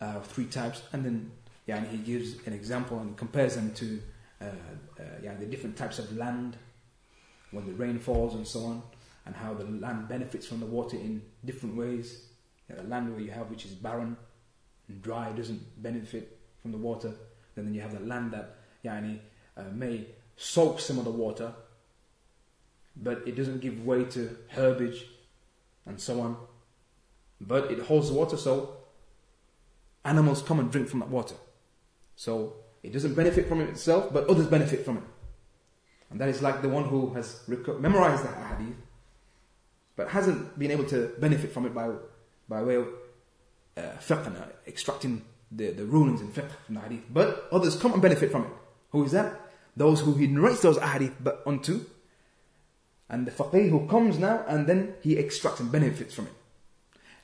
uh, three types, and then yani, he gives an example and compares them to uh, uh, yani, the different types of land when the rain falls and so on, and how the land benefits from the water in different ways. The land where you have which is barren dry doesn't benefit from the water. Then you have the land that yani, uh, may soak some of the water, but it doesn't give way to herbage and so on. But it holds the water, so animals come and drink from that water. So it doesn't benefit from it itself, but others benefit from it. And that is like the one who has memorized the hadith, but hasn't been able to benefit from it by, by way of uh, uh, extracting the, the rulings in fiqh from the hadith. But others come and benefit from it. Who is that? Those who he narrates those hadith but unto. and the faqih who comes now and then he extracts and benefits from it.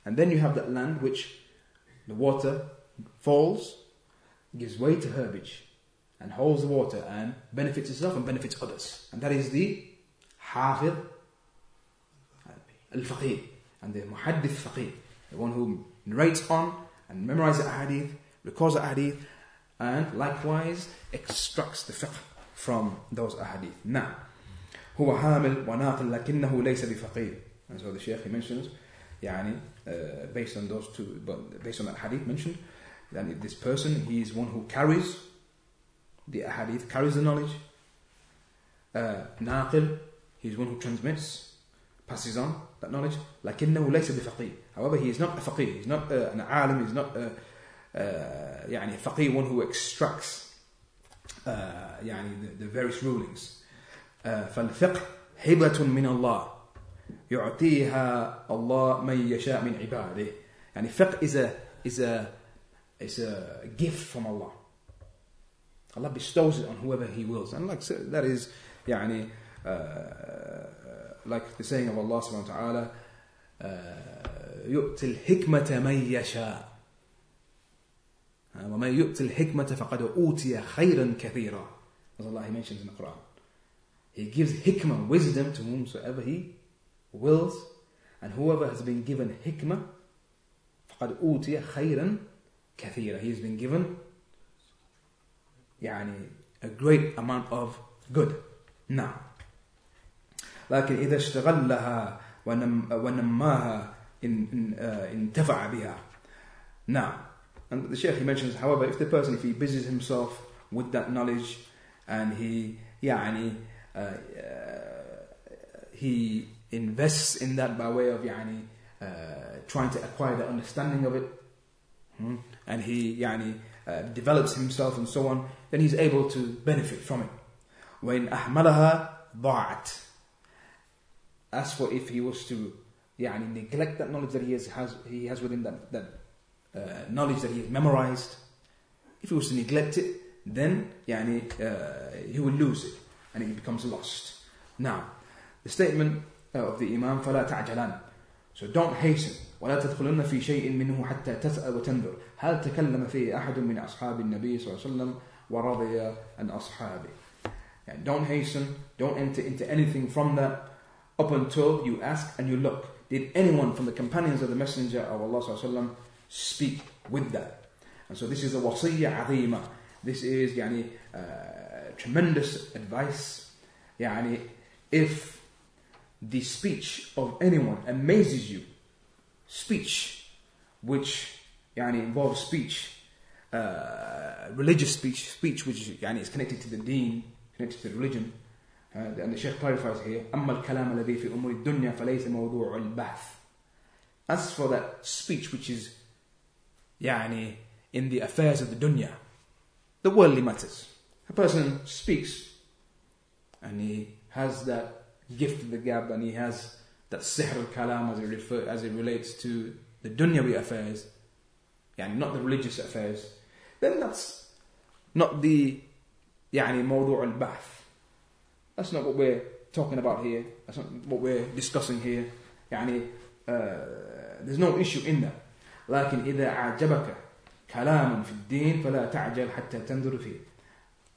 And then you have that land which the water falls, gives way to herbage, and holds the water and benefits itself and benefits others. And that is the hafid al-faqih and the muhaddith faqih, the one who narrates on and memorizes the hadith, records the hadith, and likewise extracts the fiqh from those ahadith. Now, هو حامل وناقل لكنه ليس بفقيه. And so the Shaykh he mentions يعني uh, based on those two, but based on that hadith mentioned, that this person, he is one who carries the ahadith carries the knowledge. Uh, naqil, he's one who transmits, passes on that knowledge. لكنه ليس بفقيه. However, he is not a faqih. He's not uh, an alim. He's not a, uh, يعني faqih, one who extracts uh, يعني the, the various rulings. Uh, فالفقه هبة من الله يعطيها الله من يشاء من عباده. يعني fiqh is a is a is a gift from Allah. Allah bestows it on whoever He wills. And like that is, يعني, uh, like the saying of Allah subhanahu wa ta'ala, uh, يؤتي الحكمة من يشاء ومن يؤتي الحكمة فقد أوتي خيرا كثيرا as Allah mentions in the Quran He gives hikmah, wisdom to whomsoever He wills and whoever has been given hikmah فقد أوتي خيرا كثيرا He has been given يعني a great amount of good نعم لكن إذا اشتغلها ونماها انتفع بها نعم and the Shaykh he mentions however if the person if he busies himself with that knowledge and he يعني uh, uh, he invests in that by way of يعني uh, trying to acquire the understanding of it hmm? and he يعني uh, develops himself and so on then he's able to benefit from it وإن أحملها ضاعت as for if he was to يعني neglect that knowledge that he has, has he has within that, that uh, knowledge that he has memorized if he was to neglect it then يعني uh, he will lose it and it becomes lost now the statement of the Imam فلا تعجلان so don't hasten ولا تدخلن في شيء منه حتى تسأل وتنظر هل تكلم فيه أحد من أصحاب النبي صلى الله عليه وسلم ورضي عن أصحابه يعني don't hasten don't enter into anything from that up until you ask and you look did anyone from the companions of the messenger of Allah وسلم, speak with that and so this is a wasiyya azima this is يعني uh, tremendous advice يعني if the speech of anyone amazes you speech which يعني involves speech uh, religious speech speech which يعني is connected to the deen connected to the religion uh, and the Sheikh clarifies here أما الكلام الذي في أمور الدنيا فليس موضوع البحث as for that speech which is يعني in the affairs of the dunya the worldly matters a person speaks and he has that gift of the gab and he has that sihr al-kalam as it, refer, as it relates to the dunyawi affairs, yani not the religious affairs, then that's not the يعني موضوع البحث. That's not what we're talking about here. That's not what we're discussing here. يعني uh, there's no issue in that. لكن إذا أعجبك كلام في الدين فلا تعجل حتى تنظر فيه.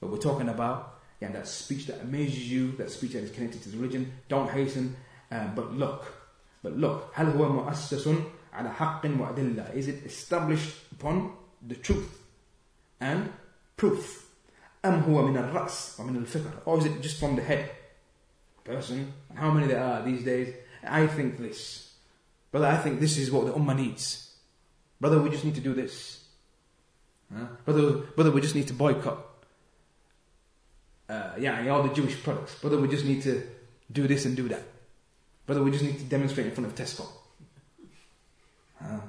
But we're talking about yeah, that speech that amazes you, that speech that is connected to the religion, don't hasten, uh, but look. But look, هل هو مؤسس على حق وأدلة? Is it established upon the truth and proof? أم هو من الرأس ومن الفكر? Or is it just from the head? Person, how many there are these days? I think this. Brother, I think this is what the ummah needs. Brother, we just need to do this. Huh? Brother, brother, we just need to boycott uh, yeah, all the Jewish products. Brother, we just need to do this and do that. Brother, we just need to demonstrate in front of Tesco. Uh,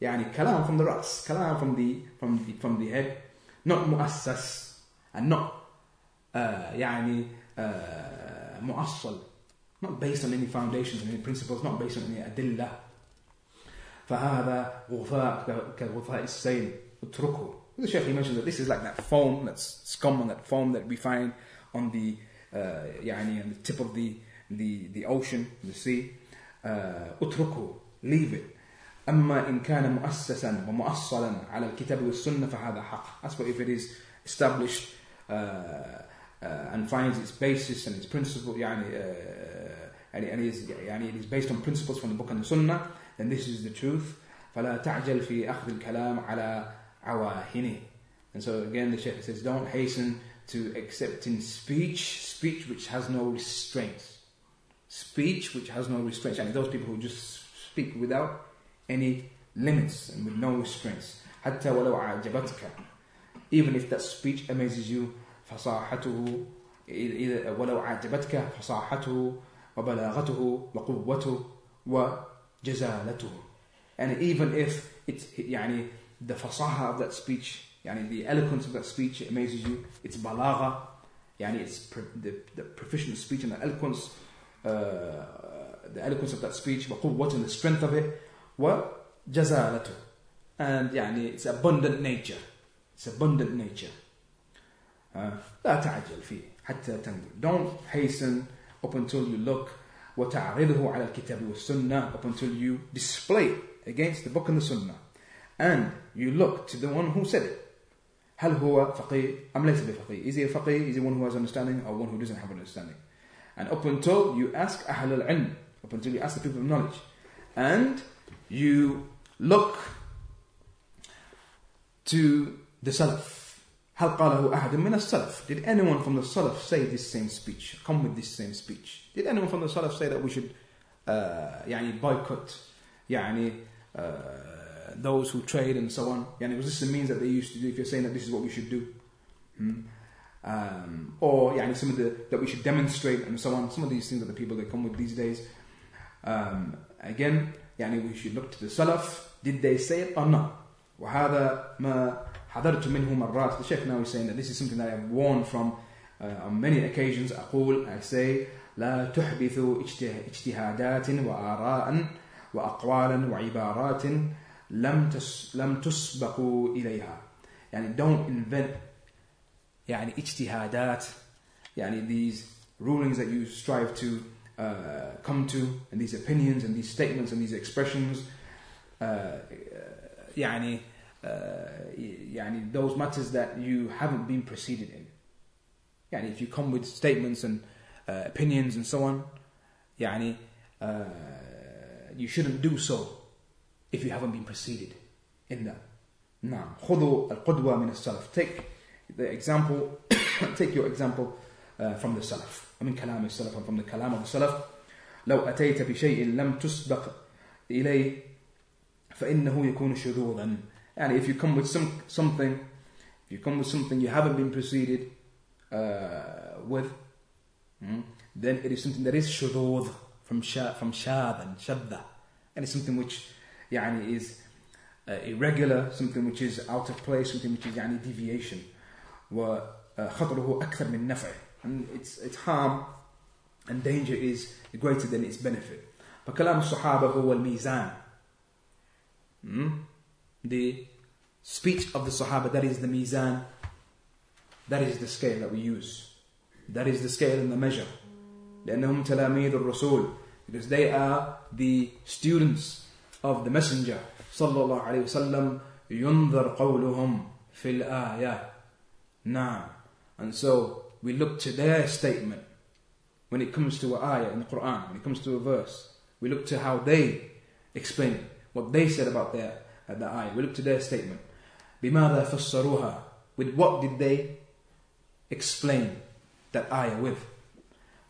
يعني kalam from the ras, kalam from the from the from the head, not muassas not uh, يعني uh, muassal, not based on any foundations and any principles, not based on any adillah. فهذا غثاء كغثاء السيل اتركه the Sheikh he mentions that this is like that foam, that's scum on that foam that we find on the uh, يعني on the tip of the the the ocean, the sea. اتركه, uh, leave it. أما إن كان مؤسسا ومؤصلا على الكتاب والسنة فهذا حق. As for if it is established uh, uh, and finds its basis and its principle يعني uh, and, and it is يعني it is based on principles from the book and the sunnah then this is the truth. فلا تعجل في أخذ الكلام على awahini. And so again, the Shaykh says, don't hasten to accepting speech, speech which has no restraints. Speech which has no restraints. And those people who just speak without any limits and with no restraints. حتى ولو عجبتك. Even if that speech amazes you, فصاحته ولو عجبتك فصاحته وبلاغته وقوته وجزالته and even if it's يعني the fasaha of that speech يعني the eloquence of that speech amazes you it's balagha يعني it's the, the proficient speech and the eloquence uh, the eloquence of that speech وقوة and the strength of it وجزالته and يعني it's abundant nature it's abundant nature uh, لا تعجل فيه حتى تنظر don't hasten up until you look وتعرضه على الكتاب والسنة up until you display against the book and the sunnah and you look to the one who said it هل هو فقيه أم ليس بفقيه is he a faqih is he one who has understanding or one who doesn't have understanding and up until you ask أهل العلم up until you ask the people of knowledge and you look to the Salaf هل قاله أحد من السلف Did anyone from the Salaf say this same speech come with this same speech Did anyone from the Salaf say that we should uh, يعني boycott يعني uh, those who trade and so on يعني was this the means that they used to do if you're saying that this is what we should do hmm? um, or يعني some of the that we should demonstrate and so on some of these things that the people that come with these days um, again يعني we should look to the Salaf did they say it or not وهذا ما حضرت منه مرات the Sheikh now is saying that this is something that I have warned from uh, on many occasions أقول I say لا تحدثوا اجتهادات وآراء وأقوالا وعبارات لم تس لم تسبقوا إليها يعني don't invent يعني اجتهادات يعني these rulings that you strive to uh, come to and these opinions and these statements and these expressions uh, يعني يعني those matters that you haven't been preceded in. يعني if you come with statements and uh, opinions and so on, يعني uh, you shouldn't do so if you haven't been preceded in that. نعم خذوا القدوة من السلف. Take the example, take your example uh, from the Salaf. من كلام السلف and from the كلام of the Salaf. لو أتيت بشيء لم تسبق إليه فإنه يكون شذوذا and if you come with some something, if you come with something you haven't been preceded uh, with, mm, then it is something that is shudud from sha, from shadhan, shadda, and it's something which يعني is uh, irregular, something which is out of place, something which is يعني deviation. وخطره أكثر من نفعه and its its harm and danger is greater than its benefit. فكلام الصحابة هو الميزان. Mm? the speech of the Sahaba, that is the mizan, that is the scale that we use. That is the scale and the measure. لأنهم تلاميذ الرسول because they are the students of the messenger صلى الله عليه وسلم ينظر قولهم في الآية نعم and so we look to their statement when it comes to an ayah in the Quran when it comes to a verse we look to how they explain it what they said about their at the ayah. We look to their statement. بِمَاذَا فَسَّرُوهَا With what did they explain that ayah with?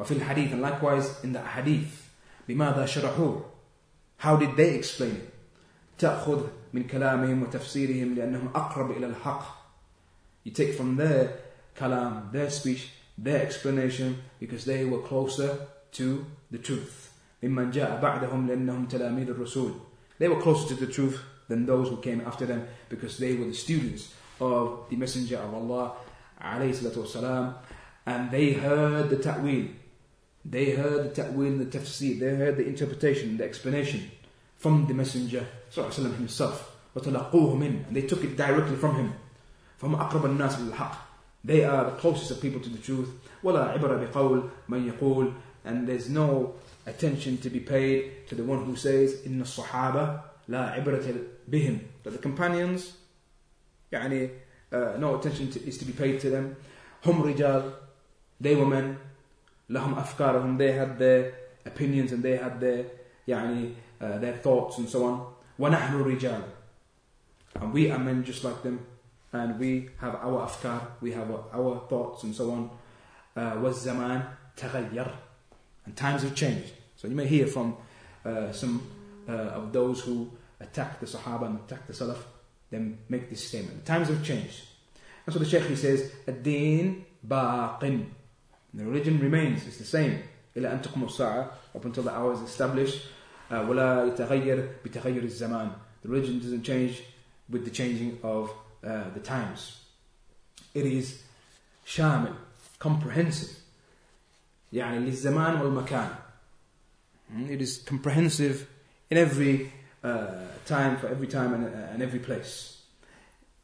وفي الحديث and likewise in the hadith بماذا شرحوه How did they explain it? تأخذ من كلامهم وتفسيرهم لأنهم أقرب إلى الحق You take from their kalam, their speech, their explanation because they were closer to the truth. ممن جاء بعدهم لأنهم تلاميذ الرسول They were closer to the truth than those who came after them because they were the students of the Messenger of Allah والسلام, and they heard the ta'wil. They heard the ta'wil, the tafsir, they heard the interpretation, the explanation from the Messenger وسلم, himself. وتلقوه من, and they took it directly from him. فهم أقرب الناس للحق. They are the closest of people to the truth. ولا عبر بقول من يقول and there's no attention to be paid to the one who says إن الصحابة لا عبرة بهم that the companions يعني uh, no attention to, is to be paid to them هم رجال they were men لهم أفكارهم they had their opinions and they had their يعني uh, their thoughts and so on ونحن رجال and we are men just like them and we have our أفكار we have our thoughts and so on uh, والزمان تغير and times have changed so you may hear from uh, some uh, of those who attack the Sahaba and attack the Salaf, then make this statement. The times have changed. And so the Shaykh he says, Ad-Deen باق. The religion remains, it's the same. إلى أن تقوم الساعة up until the hour is established. Uh, ولا يتغير بتغير الزمان. The religion doesn't change with the changing of uh, the times. It is شامل, comprehensive. يعني للزمان والمكان. Hmm? It is comprehensive in every uh, time, for every time and, uh, and every place.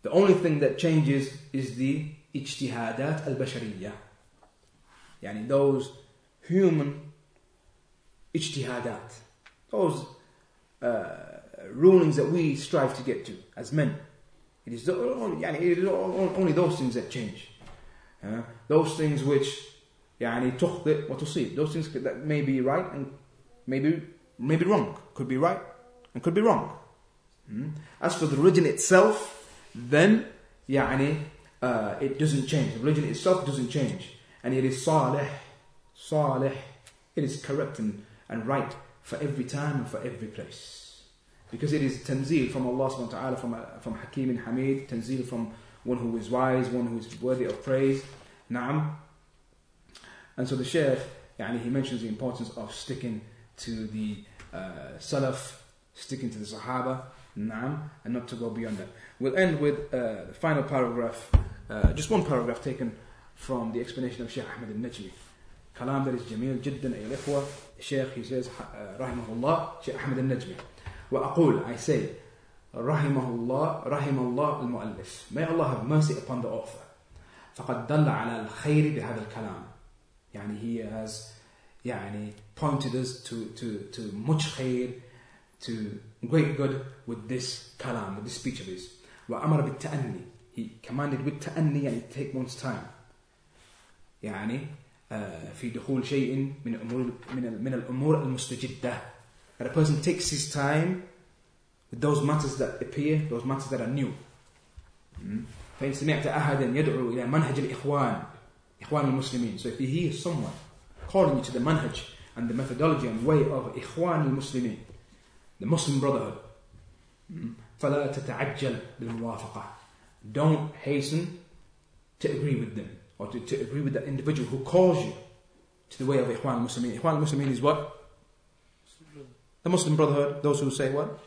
The only thing that changes is the اجتهادات البشرية. يعني those human اجتهادات. Those uh, rulings that we strive to get to as men. It is, only, يعني it is only those things that change. Uh, those things which يعني تخطئ وتصيب. Those things that may be right and maybe maybe wrong. Could be right and could be wrong. Hmm? As for the religion itself, then يعني uh, it doesn't change. The religion itself doesn't change. And it is salih, salih. It is correct and, and right for every time and for every place. Because it is tanzil from Allah subhanahu wa ta'ala, from, uh, from Hakim and Hamid, tanzil from one who is wise, one who is worthy of praise. Naam. And so the Shaykh, يعني, he mentions the importance of sticking to the uh, Salaf, sticking to the Sahaba, Naam, and not to go beyond that. We'll end with uh, the final paragraph, uh, just one paragraph taken from the explanation of Sheikh Ahmed al-Najmi. كلام that is جميل جدا أيها الإخوة الشيخ he says رحمه الله شيخ أحمد النجمي وأقول I say رحمه الله رحم الله المؤلف May Allah have mercy upon the author فقد دل على الخير بهذا الكلام يعني he has يعني pointed us to, to, to much khair to great good with this kalam with this speech of his وأمر بالتأني he commanded with تأني يعني take one's time يعني في دخول شيء من أمور من من الأمور المستجدة that a person takes his time with those matters that appear those matters that are new فإن سمعت أحدا يدعو إلى منهج الإخوان إخوان المسلمين so if you hear someone calling you to the manhaj and the methodology and way of إخوان المسلمين the Muslim Brotherhood فلا تتعجل بالموافقة don't hasten to agree with them or to, to agree with that individual who calls you to the way of Ikhwan al-Muslimin. Ikhwan al-Muslimin is what? The Muslim Brotherhood, those who say what?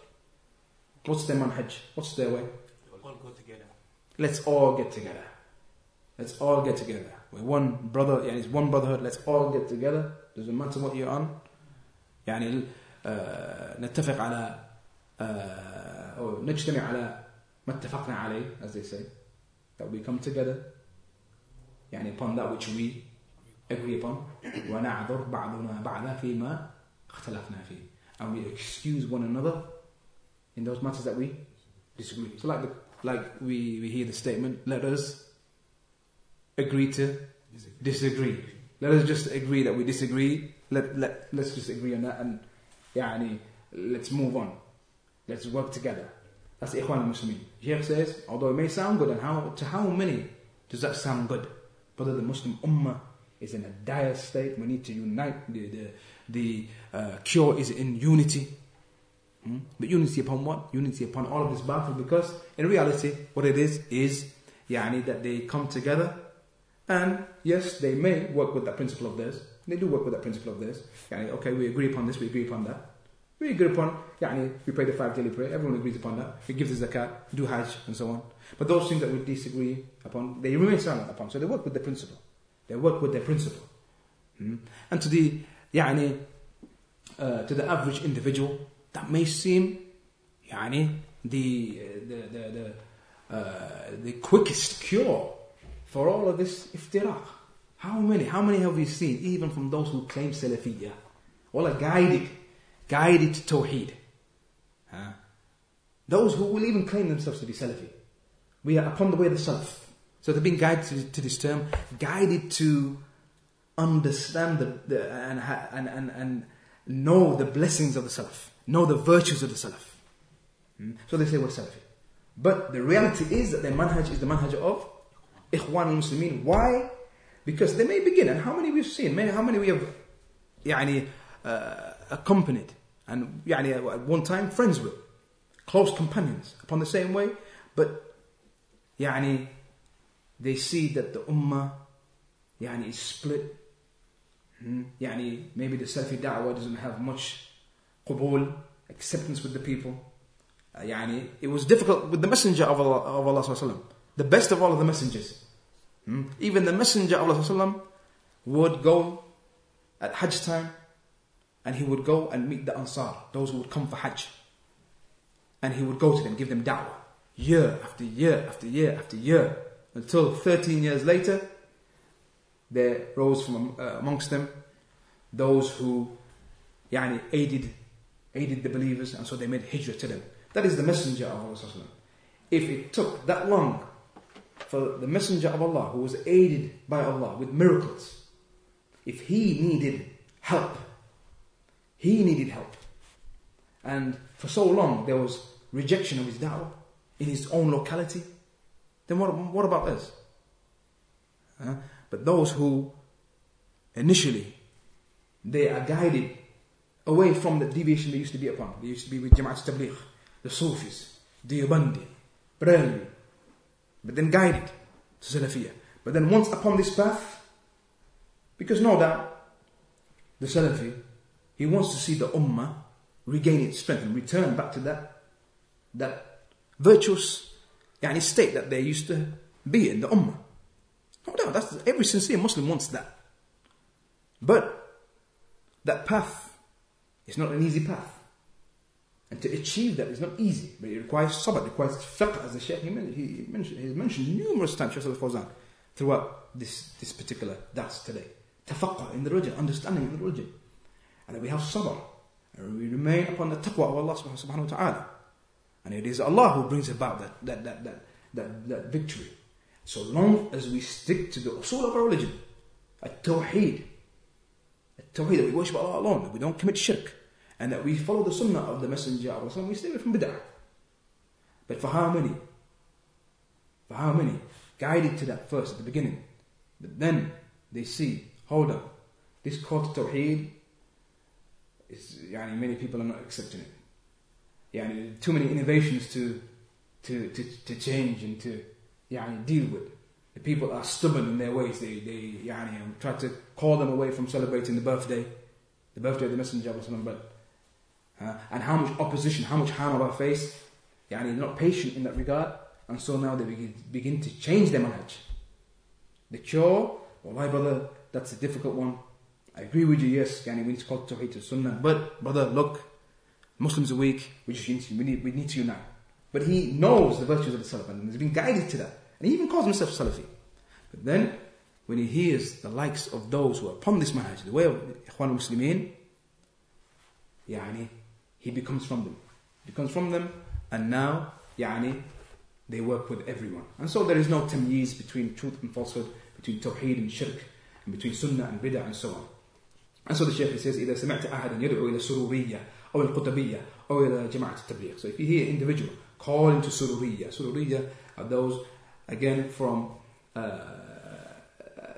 What's their manhaj? What's their way? All go together. Let's all get together. Let's all get together. We're one brother, يعني it's one brotherhood, let's all get together. Doesn't matter what you're on. يعني uh, نتفق على uh, أو نجتمع على ما اتفقنا عليه as they say. That we come together يعني upon that which we agree upon ونعذر بعضنا بعضا فيما اختلفنا فيه and we excuse one another in those matters that we disagree so like the, like we, we hear the statement let us agree to disagree let us just agree that we disagree let, let, let's just agree on that and يعني let's move on let's work together that's Ikhwan al-Muslimin Sheikh says although it may sound good and how to how many does that sound good Brother, the Muslim Ummah is in a dire state. We need to unite. The, the, the uh, cure is in unity. Hmm? But unity upon what? Unity upon all of this battle because in reality, what it is, is yani, that they come together and yes, they may work with that principle of theirs. they do work with that principle of this. Yani, okay, we agree upon this, we agree upon that. We agree upon, yani, we pray the five daily prayer, everyone agrees upon that. We give the zakat, do hajj, and so on. But those things that we disagree upon, they remain silent upon. So they work with the principle. They work with their principle. Hmm? And to the, yani, uh, to the average individual, that may seem, yani, the, uh, the, the, the, uh, the quickest cure for all of this iftiraq. How many, how many have we seen, even from those who claim Salafiyah? All are guided, guided to Tawheed. Huh? Those who will even claim themselves to be Salafi. We are upon the way of the Salaf. So they're being guided to, to this term, guided to understand the, the and, and, and, and know the blessings of the Salaf, know the virtues of the Salaf. Hmm? So they say we're Salafi. But the reality is that their manhaj is the manhaj of Ikhwan al-Muslimin. Why? Because they may begin, and how many we've seen, many, how many we have يعني, uh, accompanied, and يعني, at one time friends with, close companions, upon the same way, but يعني, they see that the ummah يعني is split hmm? يعني maybe the Salafi da'wah doesn't have much قبول acceptance with the people uh, يعني it was difficult with the messenger of Allah, of Allah sallallahu the best of all of the messengers hmm? even the messenger of Allah would go at Hajj time and he would go and meet the Ansar those who would come for Hajj and he would go to them give them da'wah year after year after year after year until 13 years later there rose from uh, amongst them those who yani, aided, aided the believers and so they made hijrah to them. That is the messenger of Allah. If it took that long for the messenger of Allah who was aided by Allah with miracles, if he needed help, he needed help. And for so long there was rejection of his da'wah in his own locality, then what, what about us? Uh, but those who initially they are guided away from the deviation they used to be upon. They used to be with Jama'at Tabligh, the Sufis, Diyabandi, Barelvi, but then guided to Salafiyah. But then once upon this path, because no doubt, the Salafi, he wants to see the Ummah regain its strength and return back to that, that virtuous yani, state that they used to be in, the Ummah. No doubt, that's, every sincere Muslim wants that. But that path is not an easy path. And to achieve that is not easy, but it requires sabr, it requires fiqh, as the Shaykh he mentioned, he mentioned numerous times, Shaykh al-Fawzan, throughout this, this particular dars today. Tafaqqa in the religion, understanding in the religion. And that we have sabr, and we remain upon the taqwa of Allah subhanahu wa ta'ala. And it is Allah who brings about that, that, that, that, that, that victory. So long as we stick to the usul of our religion, at-tawheed, at-tawheed, that we worship Allah alone, that we don't commit shirk, and that we follow the sunnah of the Messenger of Allah, we stay away from bid'ah. But for how many? For how many? Guided to that first at the beginning. But then they see, hold on, this call to tawheed, is, yani many people are not accepting it. Yani, too many innovations to, to, to, to change and to yani, deal with. The people are stubborn in their ways. They, they yani, try to call them away from celebrating the birthday, the birthday of the Messenger of Allah. But, uh, and how much opposition, how much harm of our face. Yani, not patient in that regard. And so now they begin, begin to change their manhaj. The cure, well, my brother, that's a difficult one. I agree with you, yes, yani, we need to call Tawheed to Sunnah. But, brother, look, Muslims are weak, we just need to, we need, we need to unite. But he knows the virtues of the Salaf and has been guided to that. And he even calls himself Salafi. But then, when he hears the likes of those who are upon this manhaj, the way of Ikhwan Muslimin, yani, he becomes from them. He becomes from them, and now, yani, they work with everyone. And so there is no tamyiz between truth and falsehood, between tawheed and shirk, and between sunnah and bid'ah and so on. And so the Shaykh says, إذا سمعت أحدا يدعو إلى السرورية أو القطبية أو إلى جماعة التبليغ. So if you hear an individual calling to sururiyya, sururiyya are those again from uh,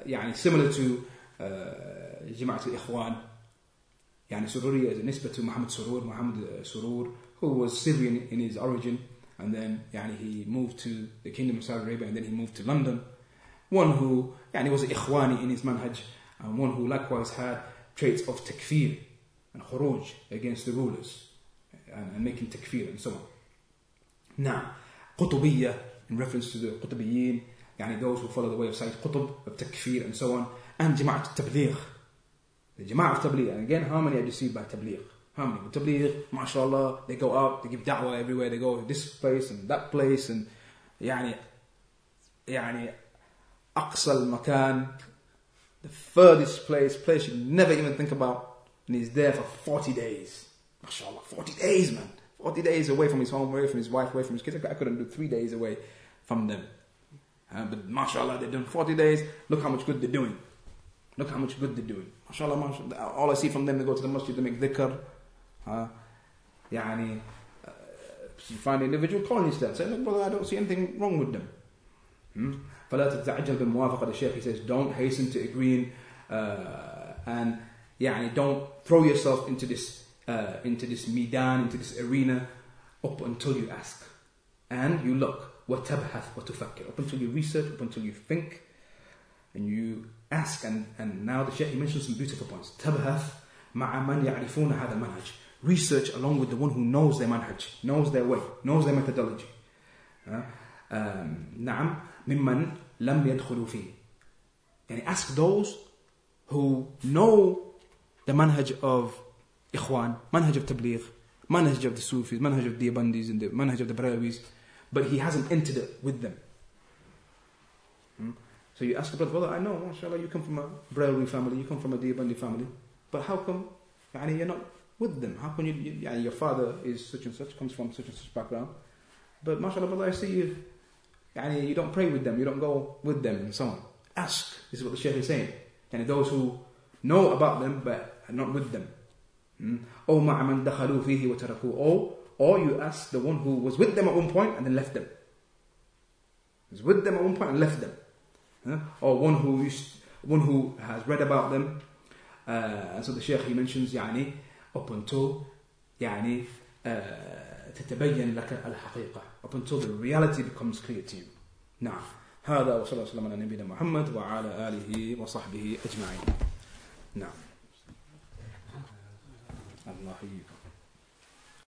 يعني similar to uh, جماعة الإخوان يعني سرورية is a nisbah to Muhammad Surur, Muhammad Surur, who was Syrian in his origin, and then يعني he moved to the kingdom of Saudi Arabia, and then he moved to London. One who يعني was Ikhwani in his manhaj, and one who likewise had traits of takfir and khuruj against the rulers, and, and making takfir and so on. Now, Qutubiyya in reference to the Qutubiyyin, يعني those who follow the way of Sayyid Qutb, of Takfir and so on, and Jama'at Tabligh. The Jama'at of Tabligh, and again, how many are deceived by Tabligh? How many? With Tabligh, mashallah, they go out, they give da'wah everywhere, they go to this place and that place, and يعني, يعني, أقصى المكان, the furthest place, place you never even think about, and he's there for 40 days. MashaAllah, 40 days, man. 40 days away from his home, away from his wife, away from his kids. I couldn't do three days away from them. Uh, but mashallah, they're doing 40 days. Look how much good they're doing. Look how much good they're doing. Mashallah, mashallah. All I see from them, they go to the masjid to make dhikr. Uh, يعني, uh, you find an individual calling himself, saying, look brother, I don't see anything wrong with them. Hmm? فلا تتعجل بالموافقة the Shaykh he says don't hasten to agreeing uh, and يعني don't throw yourself into this uh, into this midan into this arena up until you ask and you look وتبحث وتفكر up until you research up until you think and you ask and, and now the Shaykh he mentions some beautiful points. تبحث مع من يعرفون هذا manhaj. research along with the one who knows their manhaj knows their way knows their methodology. Uh, um, نعم ممن لم يدخلوا فيه يعني ask those who know the manhaj of Ikhwan manhaj of Tabligh manhaj of the Sufis manhaj of the Abandis and the manhaj of the Barelwis but he hasn't entered it with them. So you ask a brother, brother, I know, mashallah, you come from a Barelwi family, you come from a Deobandi family, but how come yani, you're not with them? How come you, you your father is such and such, comes from such and such background, but mashallah, brother, I see you, yani, you don't pray with them, you don't go with them, and so on. Ask, this is what the Shaykh is saying. And those who know about them but are not with them. أو مع من دخلوا wa وتركوه Oh, or you ask the one who was with them at one point and then left them. He was with them at one point and left them. Or one who used, one who has read about them. Uh, so the Shaykh he mentions يعني up until يعني uh, تتبين لك الحقيقة up until the reality becomes clear to you. نعم. هذا وصلى الله وسلم على نبينا محمد وعلى آله وصحبه أجمعين نعم الله يحييكم